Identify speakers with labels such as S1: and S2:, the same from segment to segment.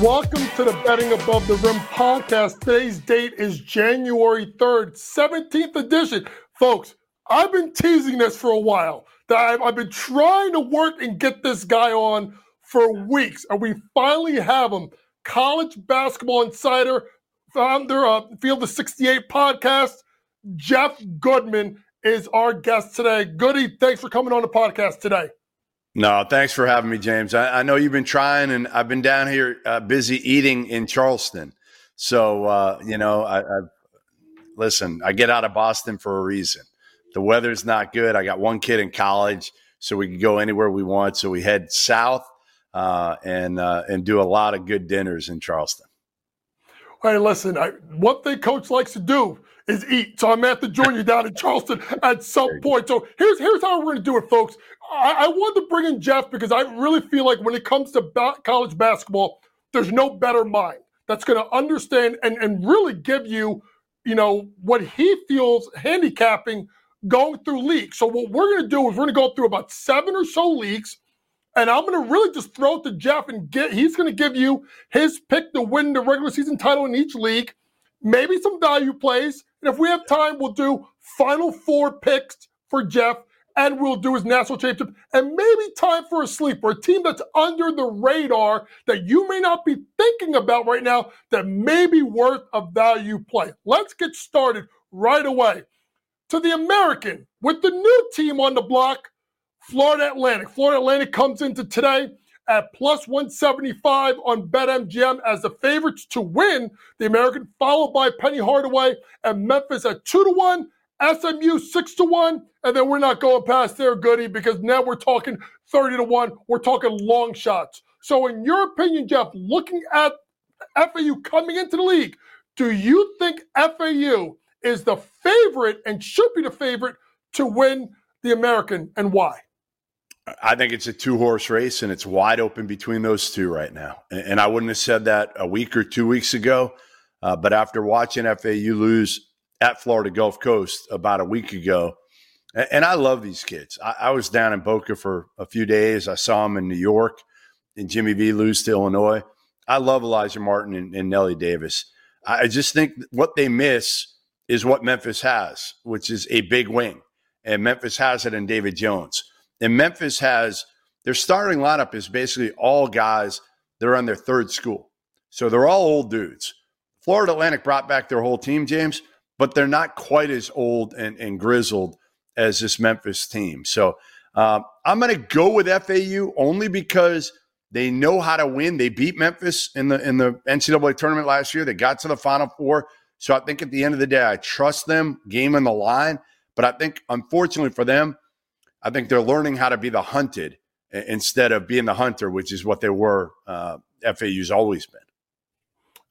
S1: Welcome to the Betting Above the Rim podcast. Today's date is January 3rd, 17th edition. Folks, I've been teasing this for a while. That I've, I've been trying to work and get this guy on for weeks, and we finally have him. College basketball insider, founder of Field of 68 podcast, Jeff Goodman is our guest today. Goody, thanks for coming on the podcast today.
S2: No, thanks for having me, James. I, I know you've been trying, and I've been down here uh, busy eating in Charleston. So, uh, you know, I, I listen. I get out of Boston for a reason. The weather's not good. I got one kid in college, so we can go anywhere we want. So we head south uh, and uh, and do a lot of good dinners in Charleston.
S1: Hey, listen, I, one thing Coach likes to do is eat. So I'm at the join you down in Charleston at some point. So here's here's how we're going to do it, folks. I, I wanted to bring in Jeff because I really feel like when it comes to ba- college basketball, there's no better mind that's going to understand and, and really give you, you know, what he feels handicapping going through leagues. So what we're going to do is we're going to go through about seven or so leagues, and I'm going to really just throw it to Jeff and get. He's going to give you his pick to win the regular season title in each league, maybe some value plays, and if we have time, we'll do final four picks for Jeff and we'll do his national championship and maybe time for a sleeper, a team that's under the radar that you may not be thinking about right now that may be worth a value play. Let's get started right away. To the American with the new team on the block, Florida Atlantic. Florida Atlantic comes into today at plus 175 on BetMGM as the favorites to win the American, followed by Penny Hardaway and Memphis at 2 to 1 SMU six to one, and then we're not going past there, Goody, because now we're talking 30 to one. We're talking long shots. So, in your opinion, Jeff, looking at FAU coming into the league, do you think FAU is the favorite and should be the favorite to win the American, and why?
S2: I think it's a two horse race, and it's wide open between those two right now. And I wouldn't have said that a week or two weeks ago, uh, but after watching FAU lose at Florida Gulf Coast about a week ago. And I love these kids. I, I was down in Boca for a few days. I saw them in New York and Jimmy V lose to Illinois. I love Alijah Martin and, and Nelly Davis. I just think what they miss is what Memphis has, which is a big wing. And Memphis has it in David Jones. And Memphis has their starting lineup is basically all guys that are on their third school. So they're all old dudes. Florida Atlantic brought back their whole team, James but they're not quite as old and, and grizzled as this Memphis team. So uh, I'm going to go with FAU only because they know how to win. They beat Memphis in the in the NCAA tournament last year. They got to the Final Four. So I think at the end of the day, I trust them. Game on the line, but I think unfortunately for them, I think they're learning how to be the hunted instead of being the hunter, which is what they were. Uh, FAU's always been.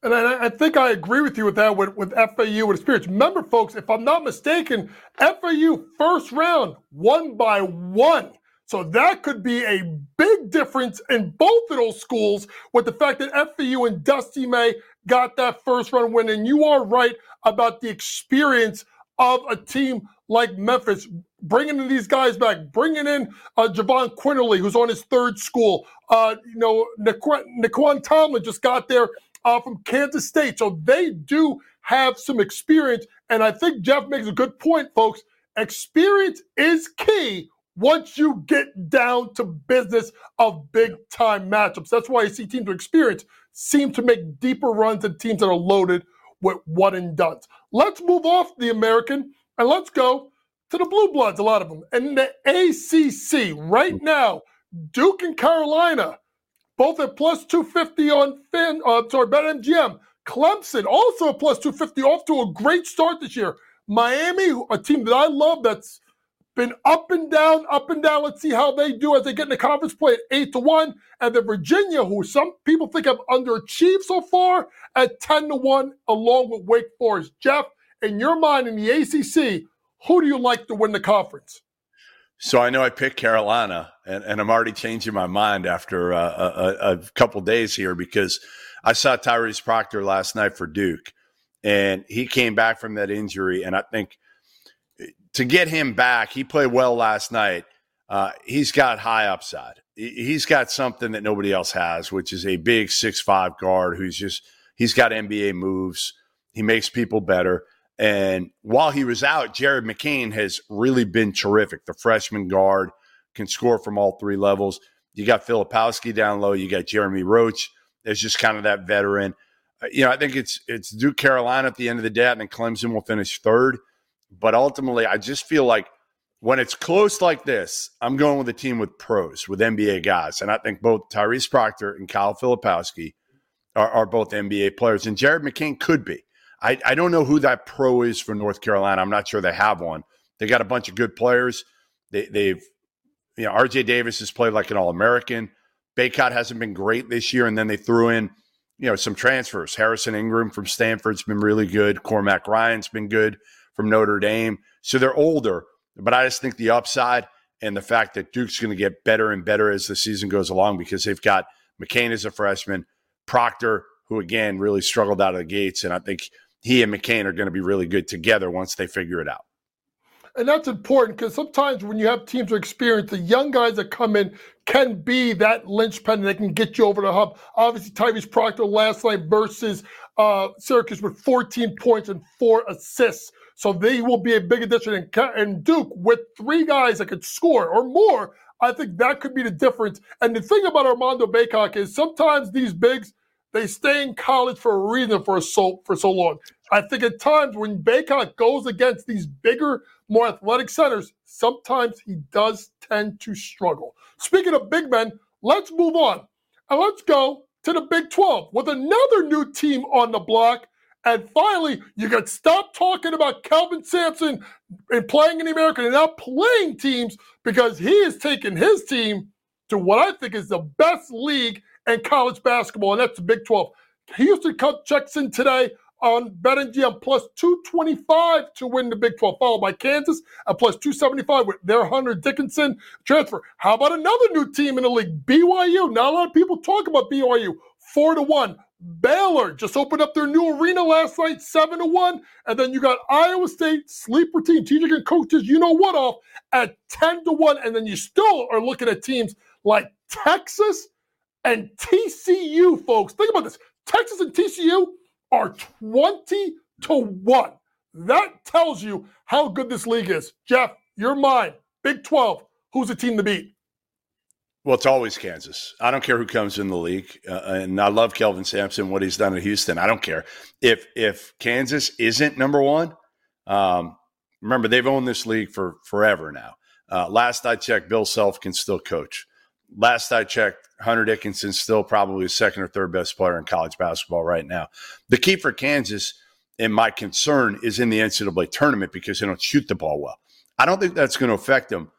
S1: And I, I, think I agree with you with that with, with FAU with experience. Remember, folks, if I'm not mistaken, FAU first round one by one. So that could be a big difference in both of those schools with the fact that FAU and Dusty May got that first round win. And you are right about the experience of a team like Memphis, bringing in these guys back, bringing in uh, Jahvon Quinerly, who's on his third school. Uh, you know, Nae'Qwan, Nae'Qwan Tomlin just got there uh, from Kansas State. So they do have some experience. And I think Jeff makes a good point, folks. Experience is key once you get down to business of big time matchups. That's why you see teams with experience seem to make deeper runs than teams that are loaded with one and done. Let's move off the American and let's go to the Blue Bloods, a lot of them. And the ACC right mm. now, Duke and Carolina, both at plus 250 on Fan, uh, sorry, BetMGM. Clemson also plus 250 off to a great start this year. Miami, a team that I love that's been up and down, up and down. Let's see how they do as they get in the conference play at 8 to 1. And then Virginia, who some people think have underachieved so far, at 10 to 1, along with Wake Forest. Jeff, in your mind in the ACC, who do you like to win the conference?
S2: So I know I picked Carolina, and, and I'm already changing my mind after uh, a, a couple days here because I saw Tyrese Proctor last night for Duke, and he came back from that injury, and I think to get him back, he played well last night. Uh, he's got high upside. He's got something that nobody else has, which is a big six five guard who's just he's got NBA moves. He makes people better. And while he was out, Jared McCain has really been terrific. The freshman guard can score from all three levels. You got Filipowski down low. You got Jeremy Roach as just kind of that veteran. Uh, you know, I think it's it's Duke Carolina at the end of the day, and then Clemson will finish third. But ultimately, I just feel like when it's close like this, I'm going with a team with pros, with NBA guys. And I think both Tyrese Proctor and Kyle Filipowski are, are both NBA players. And Jared McCain could be. I, I don't know who that pro is for North Carolina. I'm not sure they have one. They got a bunch of good players. They, they've, you know, RJ Davis has played like an All American. Bacot hasn't been great this year. And then they threw in, you know, some transfers. Harrison Ingram from Stanford's been really good. Cormac Ryan's been good from Notre Dame. So they're older, but I just think the upside and the fact that Duke's going to get better and better as the season goes along because they've got McCain as a freshman, Proctor, who again really struggled out of the gates. And I think he and McCain are going to be really good together once they figure it out.
S1: And that's important because sometimes when you have teams with experience, the young guys that come in can be that linchpin that can get you over the hub. Obviously, Tyrese Proctor last night versus uh, Syracuse with 14 points and four assists. So they will be a big addition. And, Duke with three guys that could score or more, I think that could be the difference. And the thing about Armando Bacot is sometimes these bigs they stay in college for a reason for so for so long. I think at times when Bacot goes against these bigger, more athletic centers, sometimes he does tend to struggle. Speaking of big men, let's move on. And let's go to the Big 12 with another new team on the block. And finally, you can stop talking about Kelvin Sampson and playing in the American and now playing teams because he has taken his team to what I think is the best league and college basketball, and that's the Big 12. Houston checks in today on BetMGM plus 225 to win the Big 12, followed by Kansas at plus 275 with their Hunter Dickinson transfer. How about another new team in the league? BYU. Not a lot of people talk about BYU. Four to one. Baylor just opened up their new arena last night, seven to one. And then you got Iowa State, sleeper team, teaching and coaches, you know what off at 10 to one. And then you still are looking at teams like Texas and TCU, folks. Think about this. Texas and TCU are 20 to 1. That tells you how good this league is. Jeff, you're mine. Big 12. Who's the team to beat?
S2: Well, it's always Kansas. I don't care who comes in the league, uh, and I love Kelvin Sampson. What he's done at Houston, I don't care if if Kansas isn't number one. Um, remember, they've owned this league for forever now. Uh, last I checked, Bill Self can still coach last I checked, Hunter Dickinson's still probably the second or third best player in college basketball right now. The key for Kansas and my concern is in the NCAA tournament because they don't shoot the ball well. I don't think that's going to affect them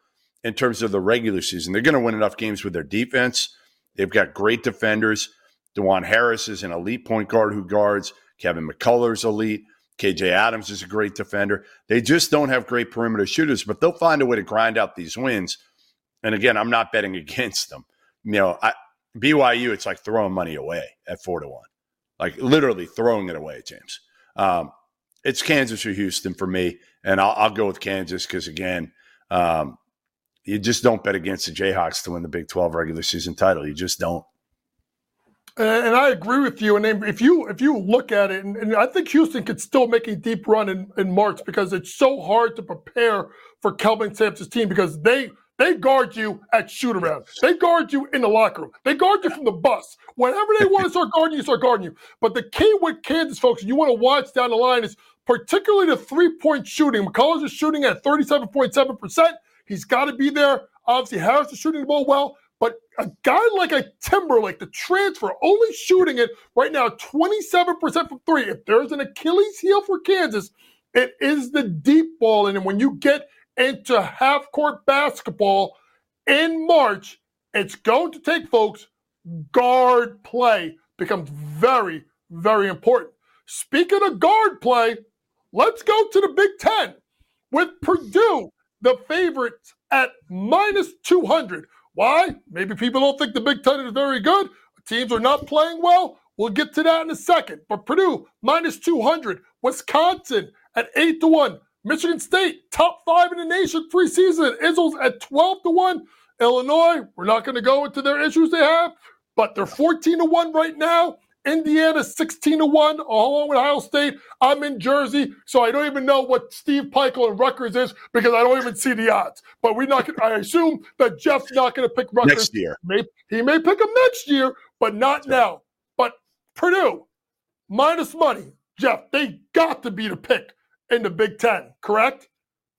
S2: in terms of the regular season. They're going to win enough games with their defense. They've got great defenders. Dajuan Harris is an elite point guard who guards. Kevin McCullar's elite. KJ Adams is a great defender. They just don't have great perimeter shooters, but they'll find a way to grind out these wins – and again, I'm not betting against them. You know, I, BYU, it's like throwing money away at four to one, like literally throwing it away, James. Um, it's Kansas or Houston for me, and I'll, I'll go with Kansas because again, um, you just don't bet against the Jayhawks to win the Big 12 regular season title. You just don't.
S1: And I agree with you. And if you if you look at it, and, and, I think Houston could still make a deep run in, in March because it's so hard to prepare for Kelvin Sampson's team because they They guard you at shoot around. They guard you in the locker room. They guard you from the bus. Whenever they want to start guarding you, start guarding you. But the key with Kansas, folks, you want to watch down the line is particularly the three point shooting. McCullers is shooting at 37.7%. He's got to be there. Obviously, Harris is shooting the ball well. But a guy like a Timberlake, the transfer, only shooting it right now 27% from three. If there's an Achilles heel for Kansas, it is the deep ball. And when you get into half court basketball in March, it's going to take folks guard play becomes very, very important. Speaking of guard play, let's go to the Big Ten with Purdue, the favorites at minus 200. Why? Maybe people don't think the Big Ten is very good. Teams are not playing well. We'll get to that in a second. But Purdue, minus 200. Wisconsin at 8 to 1. Michigan State, top five in the nation preseason. Izzo's at 12 to 1. Illinois, we're not going to go into their issues they have, but they're 14 to 1 right now. Indiana 16 to 1, along with Ohio State. I'm in Jersey, so I don't even know what Steve Pikiell and Rutgers is because I don't even see the odds. But we're not I assume that Jeff's not gonna pick Rutgers
S2: next year.
S1: May, he may pick them next year, but not now. But Purdue, minus money. Jeff, they got to be the pick in the Big Ten, correct?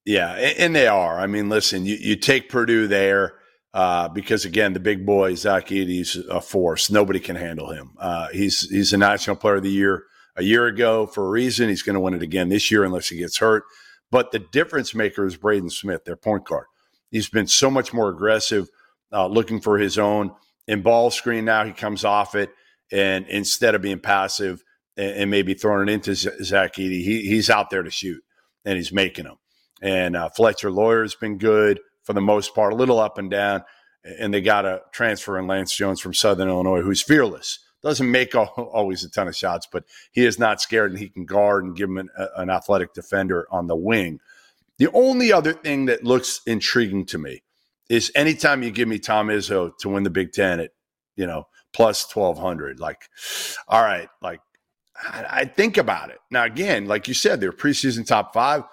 S2: Yeah, and they are. I mean, listen, you, you take Purdue there uh, because again, the big boy Zach Edey's a force. Nobody can handle him. Uh, he's he's a national player of the year a year ago for a reason. He's going to win it again this year unless he gets hurt. But the difference maker is Braden Smith, their point guard. He's been so much more aggressive, uh, looking for his own. In ball screen now, he comes off it, and instead of being passive and, and maybe throwing it into Zach Edey, he, he's out there to shoot, and he's making them. And uh, Fletcher Loyer's been good for the most part, a little up and down. And they got a transfer in Lance Jones from Southern Illinois, who's fearless. Doesn't make always a ton of shots, but he is not scared and he can guard and give him an, an athletic defender on the wing. The only other thing that looks intriguing to me is anytime you give me Tom Izzo to win the Big Ten at, you know, plus 1200, like, all right, like, I, I think about it. Now, again, like you said, they're preseason top five.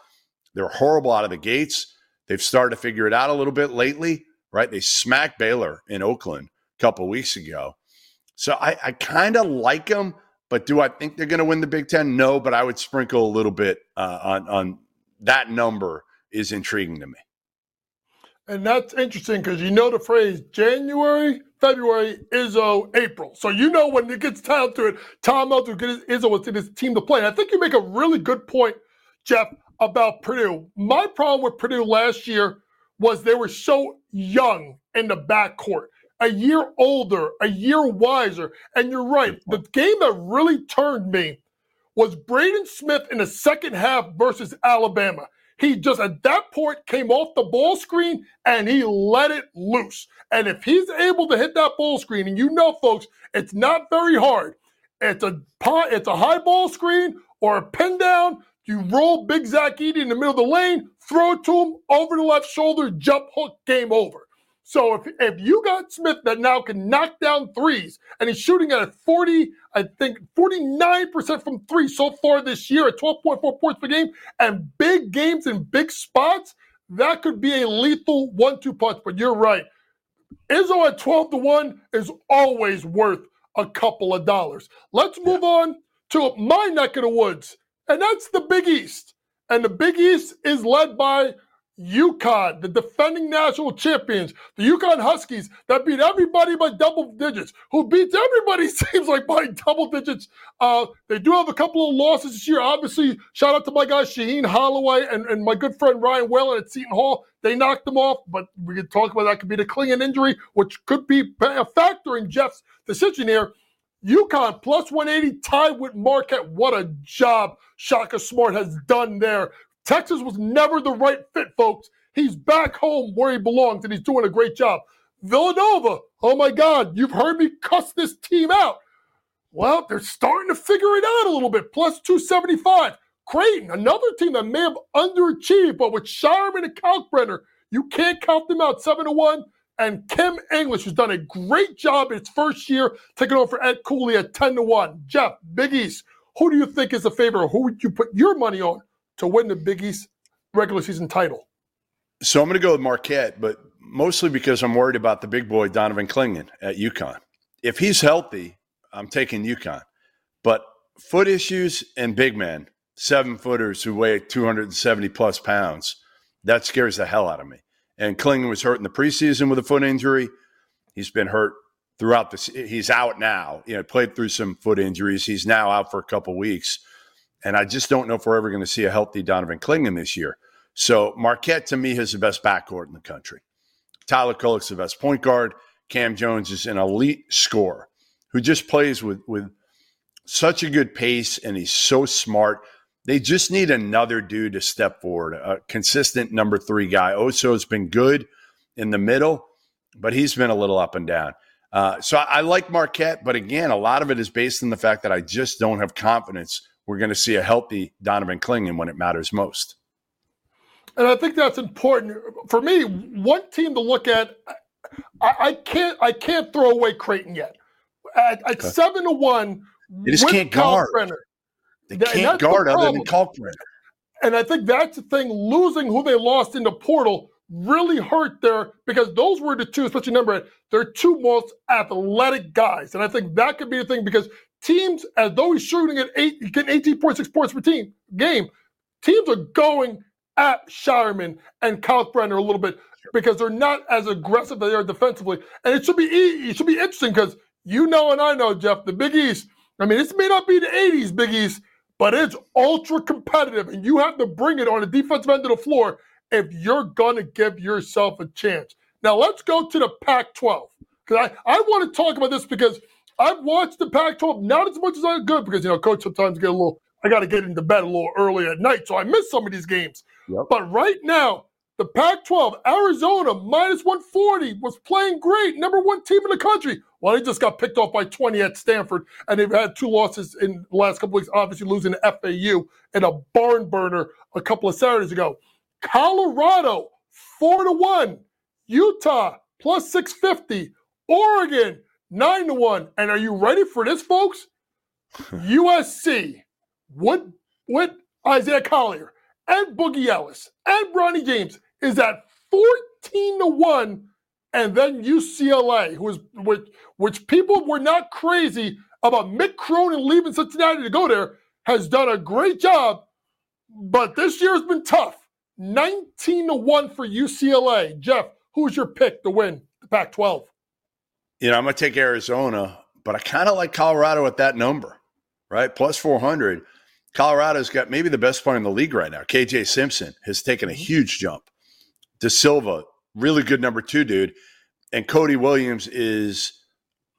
S2: They're horrible out of the gates. They've started to figure it out a little bit lately, right? They smacked Baylor in Oakland a couple weeks ago. So I, I kind of like them, but do I think they're going to win the Big Ten? No, but I would sprinkle a little bit uh, on, on that number is intriguing to me.
S1: And that's interesting because you know the phrase January, February, Izzo, April. So you know when it gets down to it, Tom Elder get his Izzo with his team to play. And I think you make a really good point, Jeff, about Purdue. My problem with Purdue last year was they were so young in the backcourt, a year older, a year wiser. And you're right. The game that really turned me was Braden Smith in the second half versus Alabama. He just at that point came off the ball screen and he let it loose. And if he's able to hit that ball screen, and you know, folks, it's not very hard. It's a it's a high ball screen or a pin down you roll Big Zach Edey in the middle of the lane, throw it to him over the left shoulder, jump hook, game over. So if, if you got Smith that now can knock down threes and he's shooting at a 40, I think 49% from three so far this year at 12.4 points per game and big games in big spots, that could be a lethal one-two punch. But you're right. Izzo at 12 to 1 is always worth a couple of dollars. Let's move on to my neck of the woods and that's the Big East. And the Big East is led by UConn, the defending national champions, the UConn Huskies that beat everybody by double digits, who beats everybody, seems like, by double digits. Uh, they do have a couple of losses this year. Obviously, shout out to my guy Shaheen Holloway and, and my good friend Ryan Whalen at Seton Hall. They knocked them off, but we can talk about that could be the Clingan injury, which could be a factor in Jeff's decision here. UConn plus 180 tied with Marquette. What a job Shaka Smart has done there. Texas was never the right fit, folks. He's back home where he belongs, and he's doing a great job. Villanova, oh my God, you've heard me cuss this team out. Well, they're starting to figure it out a little bit. Plus 275. Creighton, another team that may have underachieved, but with Scheierman and Kalkbrenner, you can't count them out. 7 to 1 and Kim English, has done a great job in its first year, taking over Ed Cooley at 10 to 1. Jeff, Big East, who do you think is the favorite? Who would you put your money on to win the Big East regular season title?
S2: So I'm going to go with Marquette, but mostly because I'm worried about the big boy Donovan Clingan at UConn. If he's healthy, I'm taking UConn. But foot issues and big men, seven footers who weigh 270 plus pounds, that scares the hell out of me. And Klingon was hurt in the preseason with a foot injury. He's been hurt throughout the. He's out now. You know, played through some foot injuries. He's now out for a couple weeks, and I just don't know if we're ever going to see a healthy Donovan Clingan this year. So Marquette to me has the best backcourt in the country. Tyler Kolek's the best point guard. Cam Jones is an elite scorer who just plays with with such a good pace and he's so smart. They just need another dude to step forward, a consistent number three guy. Oso's been good in the middle, but he's been a little up and down. Uh, so I, I, like Marquette, but again, a lot of it is based on the fact that I just don't have confidence we're going to see a healthy Donovan Clingan when it matters most.
S1: And I think that's important for me. One team to look at, I, I can't, I can't throw away Creighton yet. At, at okay. seven to one,
S2: they just can't guard. They can't guard the other than Kalkbrenner.
S1: And I think that's the thing. Losing who they lost in the portal really hurt there because those were the two, especially number eight, they're two most athletic guys. And I think that could be the thing because teams, as though he's shooting at eight, getting 18.6 points per team game, teams are going at Scheierman and Kalkbrenner a little bit because they're not as aggressive as they are defensively. And it should be it should be interesting because you know and I know, Jeff, the Big East. I mean, this may not be the 80s Big East, but it's ultra competitive, and you have to bring it on the defensive end of the floor if you're to give yourself a chance. Now, let's go to the Pac 12. Because I, I want to talk about this because I've watched the Pac 12 not as much as I could because, you know, coach sometimes get a little, I got to get into bed a little early at night. So I miss some of these games. Yep. But right now, the Pac 12, Arizona minus 140 was playing great, number one team in the country. Well, they just got picked off by 20 at Stanford, and they've had two losses in the last couple weeks, obviously losing to FAU and a barn burner a couple of Saturdays ago. Colorado, 4 to 1. Utah, plus 650. Oregon, 9 to 1. And are you ready for this, folks? USC, with, with Isaiah Collier and Boogie Ellis and Bronny James is at 14 to 1 and then UCLA, who is which which people were not crazy about Mick Cronin leaving Cincinnati to go there, has done a great job. But this year has been tough. 19 to 1 for UCLA. Jeff, who's your pick to win the Pac 12?
S2: You know, I'm going to take Arizona, but I kind of like Colorado at that number, right? Plus 400. Colorado's got maybe the best player in the league right now. KJ Simpson has taken a mm-hmm. huge jump. da Silva, really good number two dude. And Cody Williams is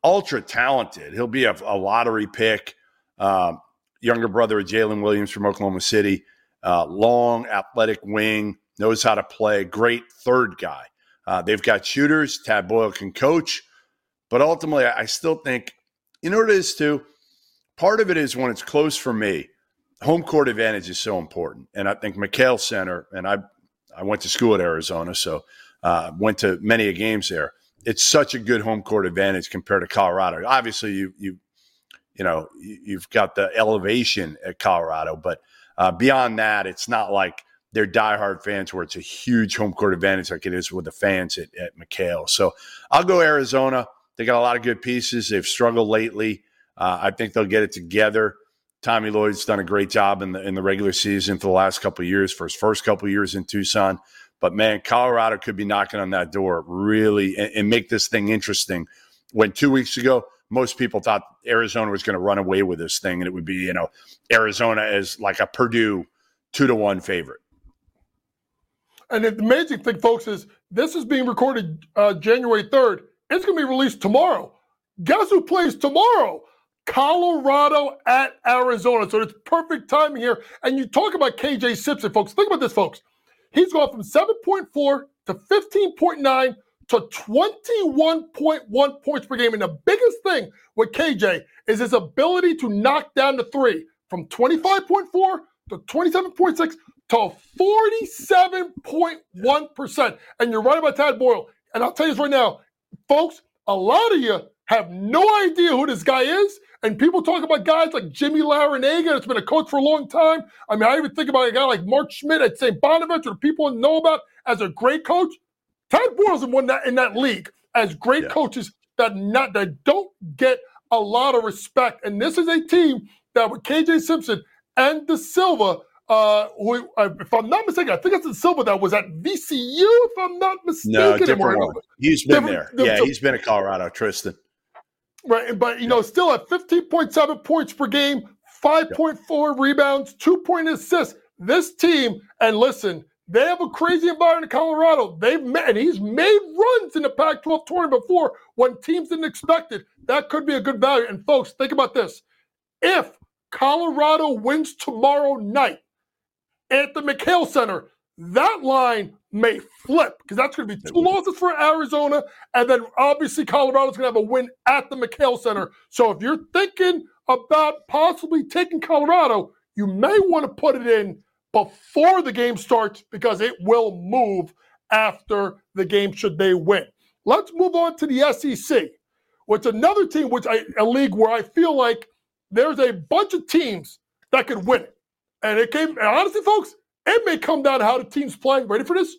S2: ultra talented. He'll be a, a lottery pick. Um, younger brother of Jalen Williams from Oklahoma City. Uh, long, athletic wing, knows how to play. Great third guy. Uh, they've got shooters. Tad Boyle can coach. But ultimately, I still think, it is too? Part of it is when it's close for me, home court advantage is so important. And I think McKale Center, and I, I went to school at Arizona, so uh, went to many games there. It's such a good home court advantage compared to Colorado. Obviously, you you you know you've got the elevation at Colorado, but uh, beyond that, it's not like they're diehard fans where it's a huge home court advantage like it is with the fans at, at McKale. So I'll go Arizona. They got a lot of good pieces. They've struggled lately. Uh, I think they'll get it together. Tommy Lloyd's done a great job in the in the regular season for the last couple years, for his first couple years in Tucson. But man, Colorado could be knocking on that door really and, and make this thing interesting. When two weeks ago, most people thought Arizona was going to run away with this thing, and it would be, you know, Arizona as like a Purdue two to one favorite.
S1: And the amazing thing, folks, is this is being recorded uh, January 3rd. It's going to be released tomorrow. Guess who plays tomorrow? Colorado at Arizona. So it's perfect timing here. And you talk about KJ Simpson, folks. Think about this, folks. He's gone from 7.4 to 15.9 to 21.1 points per game. And the biggest thing with KJ is his ability to knock down the three from 25.4 to 27.6 to 47.1%. And you're right about Tad Boyle. And I'll tell you this right now, folks, a lot of you have no idea who this guy is. And people talk about guys like Jimmy Larrañaga, that's been a coach for a long time. I mean, I even think about a guy like Mark Schmidt at St. Bonaventure, people know about as a great coach. Tad Boyle's in one that in that league as great yeah. coaches that not that don't get a lot of respect. And this is a team that with KJ Simpson and da Silva, uh, who, uh, if I'm not mistaken, I think it's da Silva that was at VCU. If I'm not mistaken,
S2: no, different one. He's been there. Yeah, he's been at Colorado, Tristan.
S1: Right, but you know, still at 15.7 points per game, 5.4 rebounds, two point assists. This team, and listen, they have a crazy environment in Colorado. They've met, and he's made runs in the Pac 12 tournament before when teams didn't expect it. That could be a good value. And folks, think about this. If Colorado wins tomorrow night at the McKale Center, that line may flip because that's going to be two losses for Arizona. And then obviously Colorado's going to have a win at the McKale Center. So if you're thinking about possibly taking Colorado, you may want to put it in before the game starts because it will move after the game should they win. Let's move on to the SEC, which another team, which I, a league where I feel like there's a bunch of teams that could win it. And it came, and honestly, folks, it may come down to how the team's playing. Ready for this?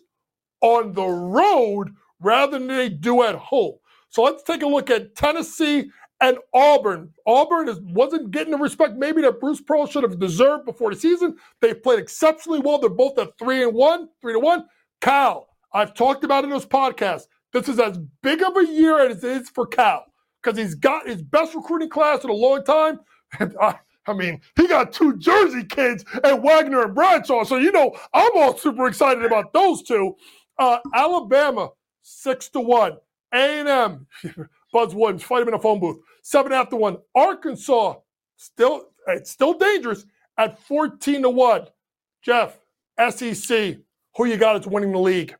S1: On the road rather than they do at home. So let's take a look at Tennessee and Auburn. Auburn is, wasn't getting the respect maybe that Bruce Pearl should have deserved before the season. They played exceptionally well. They're both at three and one, three to one. Cal, I've talked about in those podcasts. This is as big of a year as it is for Cal because he's got his best recruiting class in a long time. I, mean, he got two Jersey kids and Wagner and Bradshaw. So, you know, I'm all super excited about those two. Uh, Alabama, six to one. A&M, Buzz Williams, fight him in a phone booth. Seven after one. Arkansas, still it's still dangerous at 14 to 1. Jeff, SEC, who you got is winning the league?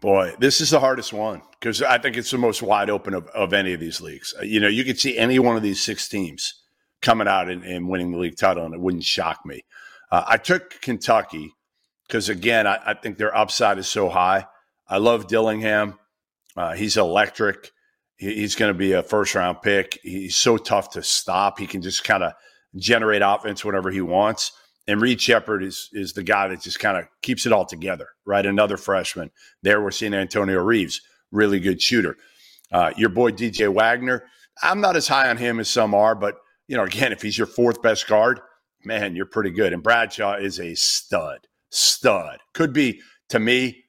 S2: Boy, this is the hardest one because I think it's the most wide open of, of any of these leagues. Uh, you know, you could see any one of these six teams coming out and, and winning the league title, and it wouldn't shock me. Uh, I took Kentucky because, again, I, I, think their upside is so high. I love Dillingham. Uh, he's electric he's going to be a first round pick. He's so tough to stop. He can just kind of generate offense whenever he wants. And Reed Sheppard is is the guy that just kind of keeps it all together, right? Another freshman. There we're seeing Antonio Reeves, really good shooter. Uh, your boy DJ Wagner, I'm not as high on him as some are, but you know, again, if he's your fourth best guard, man, you're pretty good. And Bradshaw is a stud, stud. Could be to me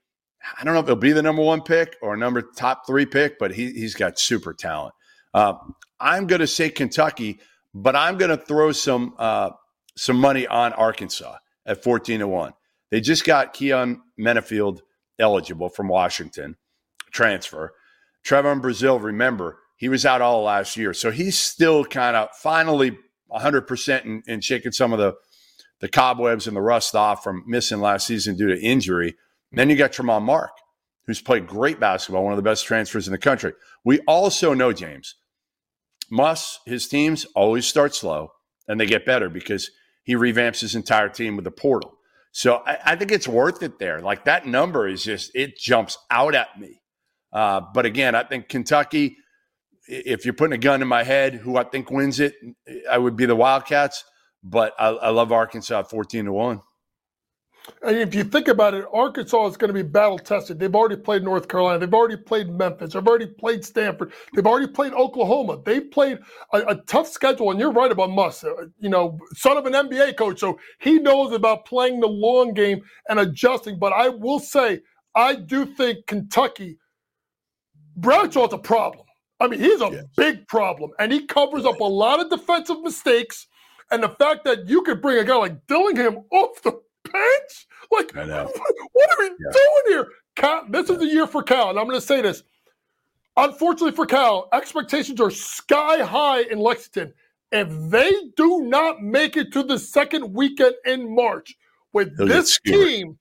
S2: I don't know if he'll be the number one pick or number top three pick, but he, he's got super talent. Uh, I'm going to say Kentucky, but I'm going to throw some uh, some money on Arkansas at 14 to one. They just got Keyon Menifield eligible from Washington transfer. Trevon Brazile, remember, he was out all last year, so he's still kind of finally 100 percent and shaking some of the the cobwebs and the rust off from missing last season due to injury. Then you got Tramon Mark, who's played great basketball, one of the best transfers in the country. We also know, James, Muss, his teams always start slow and they get better because he revamps his entire team with the portal. So I, I think it's worth it there. Like that number is just, it jumps out at me. Uh, but again, I think Kentucky, if you're putting a gun in my head, who I think wins it, I would be the Wildcats. But I, I love Arkansas 14 to 1.
S1: And if you think about it, Arkansas is going to be battle tested. They've already played North Carolina. They've already played Memphis. They've already played Stanford. They've already played Oklahoma. They've played a, a tough schedule. And you're right about Muss, uh, you know, son of an NBA coach. So he knows about playing the long game and adjusting. But I will say, I do think Kentucky, Bradshaw's a problem. I mean, he's a yes. big problem. And he covers up a lot of defensive mistakes. And the fact that you could bring a guy like Dillingham off the bench? Like, what are we yeah. doing here? Cal, this is the year for Cal, and I'm going to say this. Unfortunately for Cal, expectations are sky high in Lexington. If they do not make it to the second weekend in March with They'll this team,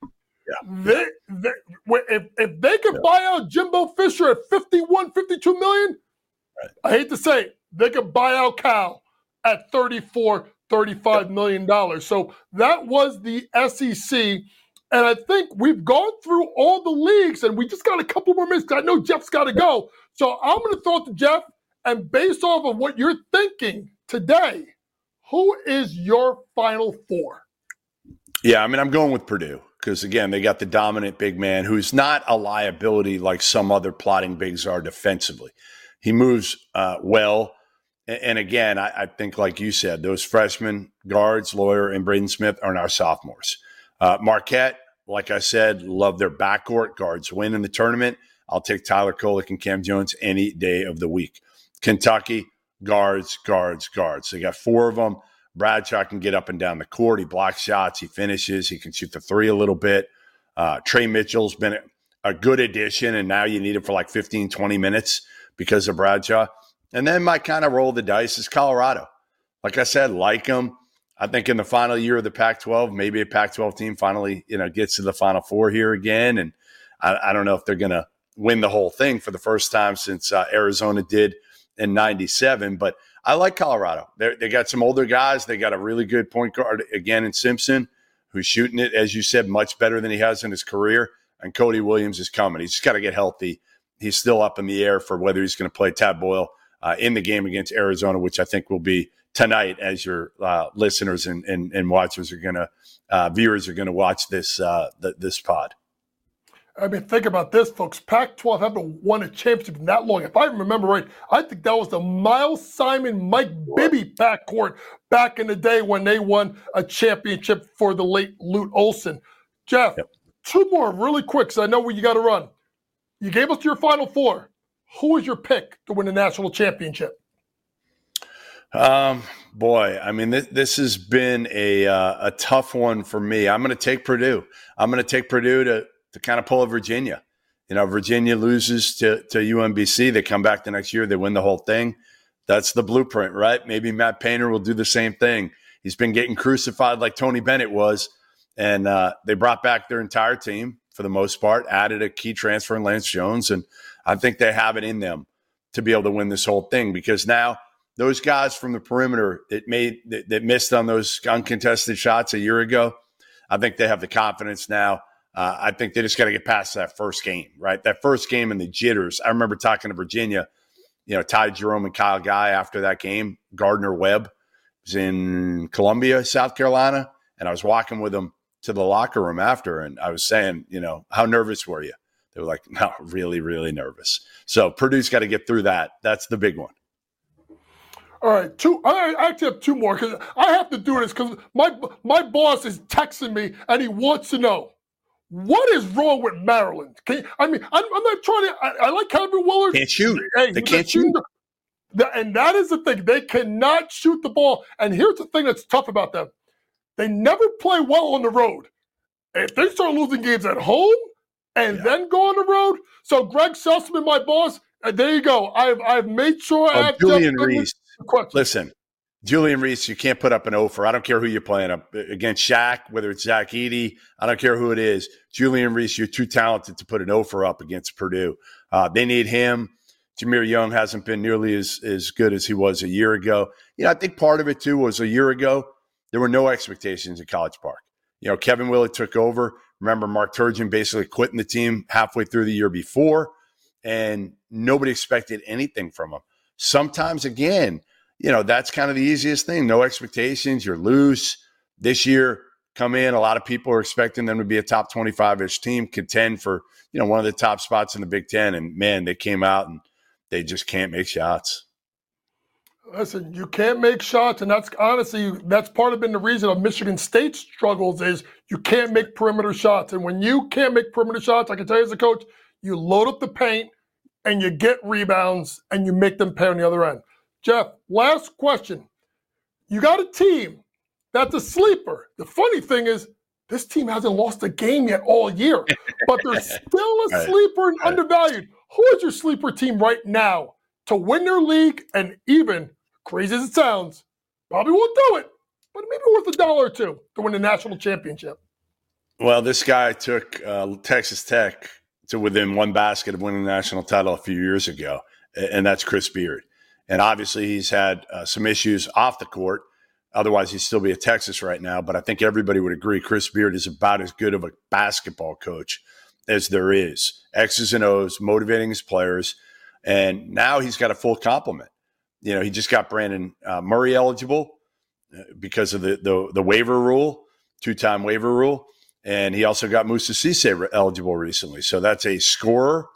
S1: yeah. they, they, if, if they could yeah. buy out Jimbo Fisher at 51, 52 million. I hate to say it, they could buy out Cal at 34, $35 million. So that was the SEC. And I think we've gone through all the leagues and we just got a couple more minutes. I know Jeff's got to go. So I'm going to throw it to Jeff. And based off of what you're thinking today, who is your final four?
S2: Yeah, I mean, I'm going with Purdue. because again, they got the dominant big man who's not a liability like some other plotting bigs are defensively. He moves uh, well. And, again, I, think, like you said, those freshmen guards, Loyer and Braden Smith, are now sophomores. Uh, Marquette, like I said, love their backcourt guards. Win in the tournament. I'll take Tyler Kolek and Cam Jones any day of the week. Kentucky, guards, guards, guards. They got four of them. Bradshaw can get up and down the court. He blocks shots. He finishes. He can shoot the three a little bit. Uh, Tre Mitchell's been a good addition, and now you need him for like 15, 20 minutes because of Bradshaw. And then my kind of roll the dice is Colorado. Like I said, like them. I think in the final year of the Pac-12, maybe a Pac-12 team finally, you know, gets to the Final Four here again. And I, I don't know if they're going to win the whole thing for the first time since uh, Arizona did in '97. But I like Colorado. They're, they got some older guys. They got a really good point guard again in Simpson, who's shooting it, as you said, much better than he has in his career. And Cody Williams is coming. He's just got to get healthy. He's still up in the air for whether he's going to play Tad Boyle uh, in the game against Arizona, which I think will be tonight as your uh, listeners and, and, and, watchers are going to, uh, viewers are going to watch this, uh, th- this pod.
S1: I mean, think about this, folks. Pac 12 haven't won a championship in that long. If I remember right, I think that was the Miles Simon, Mike Bibby backcourt back in the day when they won a championship for the late Lute Olson. Jeff, yep. two more really quick because I know where you got to run. You gave us your final four. Who is your pick to win the national championship?
S2: Um, boy, I mean, this, this has been a uh, a tough one for me. I'm going to take Purdue. I'm going to take Purdue to to kind of pull a Virginia. You know, Virginia loses to to UMBC. They come back the next year. They win the whole thing. That's the blueprint, right? Maybe Matt Painter will do the same thing. He's been getting crucified like Tony Bennett was, and uh, they brought back their entire team for the most part. Added a key transfer in Lance Jones, and I think they have it in them to be able to win this whole thing because now those guys from the perimeter that made that, that, missed on those uncontested shots a year ago, I think they have the confidence now. Uh, I think they just got to get past that first game, right? That first game and the jitters. I remember talking to Virginia, you know, Ty Jerome and Kyle Guy after that game. Gardner Webb was in Columbia, South Carolina, and I was walking with them to the locker room after, and I was saying, you know, how nervous were you? They were like, no, really, really nervous. So Purdue's got to get through that. That's the big one.
S1: All right, two. I actually have two more because I have to do this because my my boss is texting me and he wants to know what is wrong with Maryland. You, I mean, I'm, I'm, not trying to. I, I like Kevin Willard.
S2: Can't shoot. Hey, they can't shoot.
S1: The, and that is the thing. They cannot shoot the ball. And here's the thing that's tough about them: they never play well on the road. If they start losing games at home, and yeah. then go on the road. So Greg Sussman, my boss, uh, there you go. I've I've made sure. Oh,
S2: Julian Reese. Listen, Julian Reese, you can't put up an offer. I don't care who you're playing up against Shaq, whether it's Zach Edey. I don't care who it is. Julian Reese, you're too talented to put an offer up against Purdue. Uh, they need him. Jahmir Young hasn't been nearly as, as good as he was a year ago. You know, I think part of it too was a year ago, there were no expectations at College Park. You know, Kevin Willard took over. Remember, Mark Turgeon basically quitting the team halfway through the year before, and nobody expected anything from him. Sometimes, again, you know, that's kind of the easiest thing. No expectations. You're loose. This year, come in. A lot of people are expecting them to be a top 25 ish team, contend for, you know, one of the top spots in the Big Ten. And man, they came out and they just can't make shots.
S1: Listen, you can't make shots, and that's honestly that's part of been the reason of Michigan State's struggles is you can't make perimeter shots. And when you can't make perimeter shots, I can tell you as a coach, you load up the paint and you get rebounds and you make them pay on the other end. Jeff, last question. You got a team that's a sleeper. The funny thing is, this team hasn't lost a game yet all year, but they're still a sleeper and undervalued. Who is your sleeper team right now to win their league and even crazy as it sounds, probably won't do it, but maybe worth a dollar or two to win the national championship.
S2: Well, this guy took uh, Texas Tech to within one basket of winning the national title a few years ago, and that's Chris Beard. And obviously, he's had uh, some issues off the court. Otherwise, he'd still be at Texas right now. But I think everybody would agree Chris Beard is about as good of a basketball coach as there is. X's and O's, motivating his players. And now he's got a full complement you know, he just got Brandon uh, Murray eligible uh, because of the, the, the waiver rule, two time waiver rule. and he also got Moussa Cisse eligible recently. So that's a scorer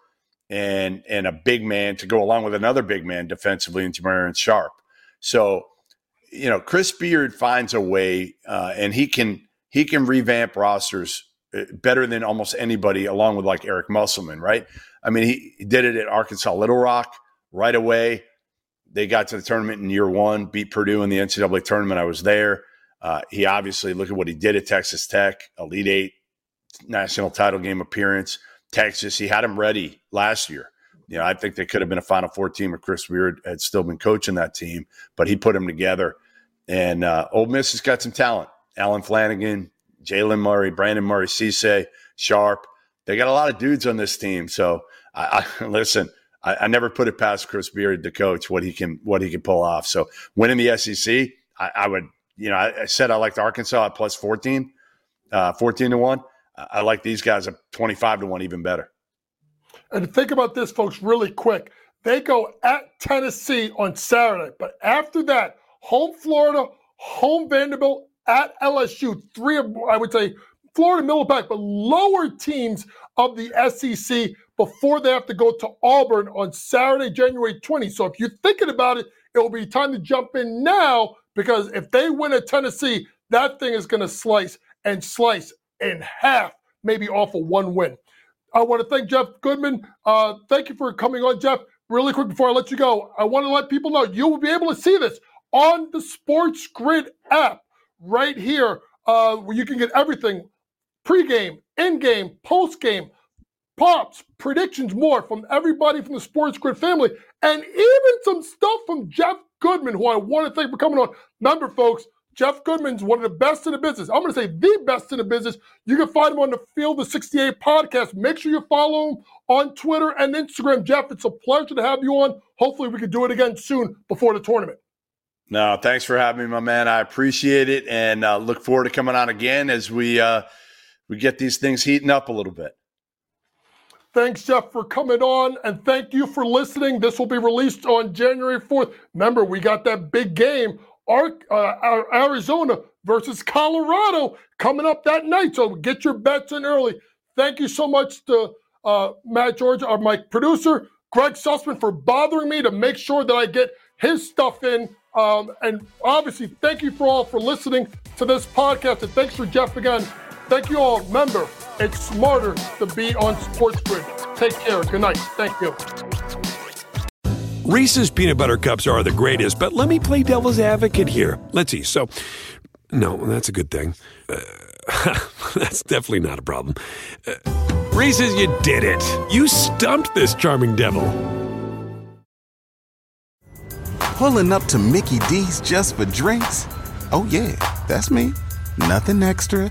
S2: and and a big man to go along with another big man defensively in Jamarion Sharp. So you know, Chris Beard finds a way, uh, and he can he can revamp rosters uh, better than almost anybody, along with like Eric Musselman, right? I mean, he did it at Arkansas Little Rock right away. They got to the tournament in year one, beat Purdue in the NCAA tournament. I was there. Uh, he obviously look at what he did at Texas Tech, Elite Eight national title game appearance. Texas, he had him ready last year. You know, I think they could have been a Final Four team if Chris Beard had still been coaching that team, but he put them together. And uh, Ole Miss has got some talent. Allen Flanigan, Jaylen Murray, Brandon Murray, Cisse, Sharp. They got a lot of dudes on this team. So I, I listen. I, I, never put it past Chris Beard, the coach, what he can what he can pull off. So winning the SEC, I, I would. You know, I, said I liked Arkansas at plus 14, uh, 14 to one. I like these guys at 25 to one, even better.
S1: And think about this, folks, really quick. They go at Tennessee on Saturday, but after that, home Florida, home Vanderbilt, at LSU. Three of, I would say, Florida middle back, but lower teams of the SEC before they have to go to Auburn on Saturday, January 20. So if you're thinking about it, it will be time to jump in now because if they win at Tennessee, that thing is going to slice and slice in half, maybe off of one win. I want to thank Jeff Goodman. Uh, thank you for coming on, Jeff. Really quick before I let you go, I want to let people know you will be able to see this on the SportsGrid app right here, uh, where you can get everything pregame, in-game, post-game, pops, predictions, more from everybody from the SportsGrid family, and even some stuff from Jeff Goodman, who I want to thank for coming on. Remember, folks, Jeff Goodman's one of the best in the business. I'm going to say the best in the business. You can find him on the Field of 68 podcast. Make sure you follow him on Twitter and Instagram. Jeff, it's a pleasure to have you on. Hopefully, we can do it again soon before the tournament.
S2: No, thanks for having me, my man. I appreciate it, and uh, look forward to coming on again as we uh, we get these things heating up a little bit.
S1: Thanks, Jeff, for coming on, and thank you for listening. This will be released on January fourth. Remember, we got that big game, uh, Arizona versus Colorado, coming up that night. So get your bets in early. Thank you so much to uh, Matt George, our my producer, Greg Sussman, for bothering me to make sure that I get his stuff in um, and obviously, thank you for all for listening to this podcast. And thanks for Jeff again. Thank you all. Remember, it's smarter to be on SportsGrid. Take care. Good night. Thank you.
S3: Reese's peanut butter cups are the greatest, but let me play devil's advocate here. Let's see. So, no, that's a good thing. Uh, that's definitely not a problem. Uh, Reese's, you did it. You stumped this charming devil.
S4: Pulling up to Mickey D's just for drinks? Oh, yeah, that's me. Nothing extra,